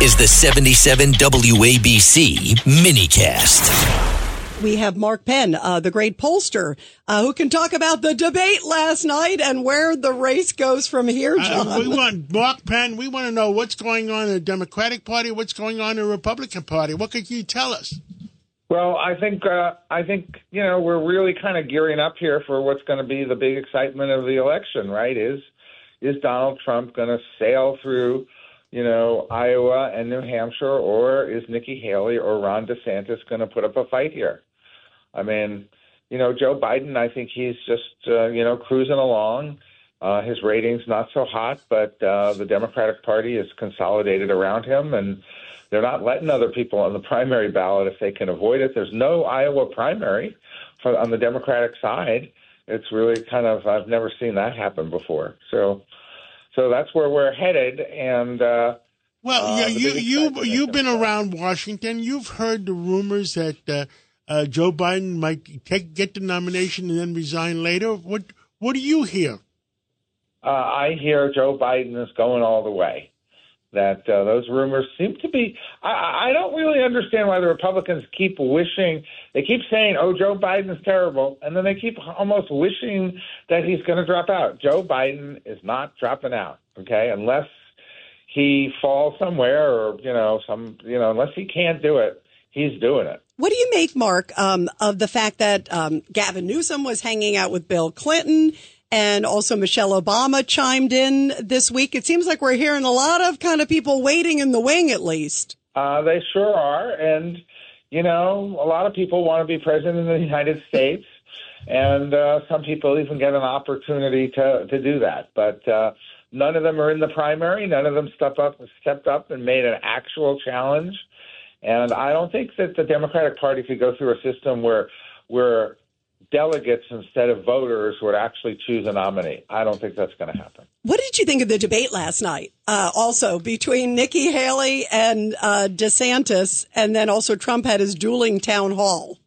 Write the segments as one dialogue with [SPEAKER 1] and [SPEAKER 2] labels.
[SPEAKER 1] is the 77 WABC minicast
[SPEAKER 2] we have Mark Penn, uh, the great pollster, uh, who can talk about the debate last night and where the race goes from here, uh, John.
[SPEAKER 3] Uh, we want Mark Penn. We want to know what's going on in the Democratic Party, what's going on in the Republican Party. What could you tell us?
[SPEAKER 4] Well, I think uh, I think you know we're really kind of gearing up here for what's going to be the big excitement of the election. Right? Is is Donald Trump going to sail through? You know, Iowa and New Hampshire, or is Nikki Haley or Ron DeSantis going to put up a fight here? I mean, you know, Joe Biden, I think he's just, uh, you know, cruising along. Uh, his ratings not so hot, but uh, the Democratic Party is consolidated around him, and they're not letting other people on the primary ballot if they can avoid it. There's no Iowa primary for, on the Democratic side. It's really kind of I've never seen that happen before. So so that's where we're headed. And uh,
[SPEAKER 3] well, uh, you you you you've been around Washington. You've heard the rumors that uh, uh, Joe Biden might take get the nomination and then resign later. What what do you hear?
[SPEAKER 4] Uh, I hear Joe Biden is going all the way. That uh, those rumors seem to be. I, I don't really understand why the Republicans keep wishing. They keep saying, "Oh, Joe Biden's terrible," and then they keep almost wishing that he's going to drop out. Joe Biden is not dropping out. Okay, unless he falls somewhere, or you know, some you know, unless he can't do it, he's doing it.
[SPEAKER 2] What do you make, Mark, um, of the fact that um, Gavin Newsom was hanging out with Bill Clinton? And also Michelle Obama chimed in this week. It seems like we're hearing a lot of kind of people waiting in the wing, at least.
[SPEAKER 4] Uh, they sure are, and you know, a lot of people want to be president of the United States, and uh, some people even get an opportunity to to do that. But uh, none of them are in the primary. None of them step up stepped up and made an actual challenge. And I don't think that the Democratic Party could go through a system where where delegates instead of voters would actually choose a nominee. I don't think that's going to happen.
[SPEAKER 2] What did you think of the debate last night? Uh, also between Nikki Haley and uh, DeSantis, and then also Trump had his dueling town hall.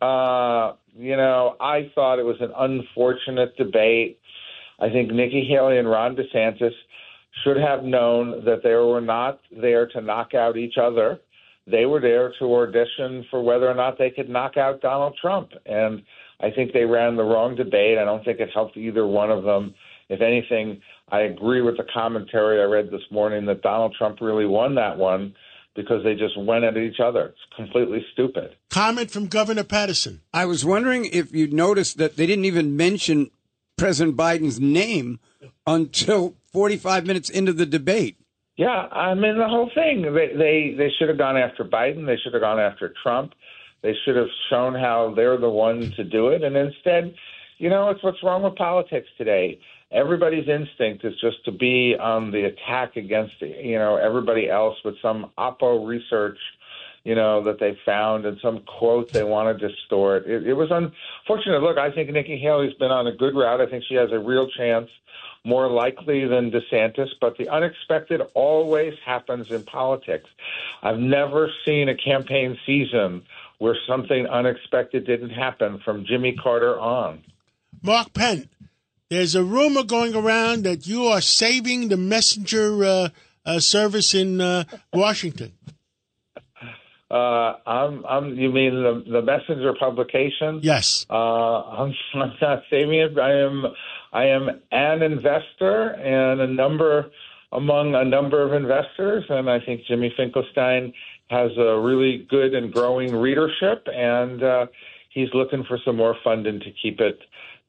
[SPEAKER 4] Uh, you know, I thought it was an unfortunate debate. I think Nikki Haley and Ron DeSantis should have known that they were not there to knock out each other they were there to audition for whether or not they could knock out Donald Trump. And I think they ran the wrong debate. I don't think it helped either one of them. If anything, I agree with the commentary I read this morning that Donald Trump really won that one because they just went at each other. It's completely stupid.
[SPEAKER 3] Comment from Governor Paterson.
[SPEAKER 5] I was wondering if you noticed that they didn't even mention President Biden's name until 45 minutes into the debate.
[SPEAKER 4] Yeah, I mean the whole thing. They they, they should have gone after Biden. They should have gone after Trump. They should have shown how they're the one to do it. And instead, you know, it's what's wrong with politics today. Everybody's instinct is just to be on the attack against you know everybody else with some oppo research you know, that they found and some quote they want to distort. It, it was unfortunate. Look, I think Nikki Haley's been on a good route. I think she has a real chance more likely than DeSantis, but the unexpected always happens in politics. I've never seen a campaign season where something unexpected didn't happen from Jimmy Carter on.
[SPEAKER 3] Mark Penn, there's a rumor going around that you are saving the messenger uh, uh, service in uh, Washington.
[SPEAKER 4] Uh, I'm, I'm, you mean the, the messenger publication?
[SPEAKER 3] Yes.
[SPEAKER 4] Uh, I'm, I'm not saving it. I am I am an investor and a number among a number of investors, and I think Jimmy Finkelstein has a really good and growing readership, and uh, he's looking for some more funding to keep it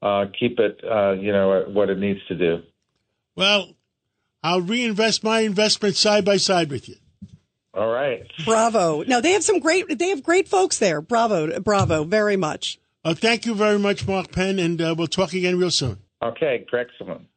[SPEAKER 4] uh, keep it uh, you know what it needs to do.
[SPEAKER 3] Well, I'll reinvest my investment side by side with you.
[SPEAKER 4] All right.
[SPEAKER 2] Bravo. No, they have some great they have great folks there. Bravo, bravo, very much.
[SPEAKER 3] Uh, thank you very much, Mark Penn, and uh, we'll talk again real soon.
[SPEAKER 4] Okay, excellent.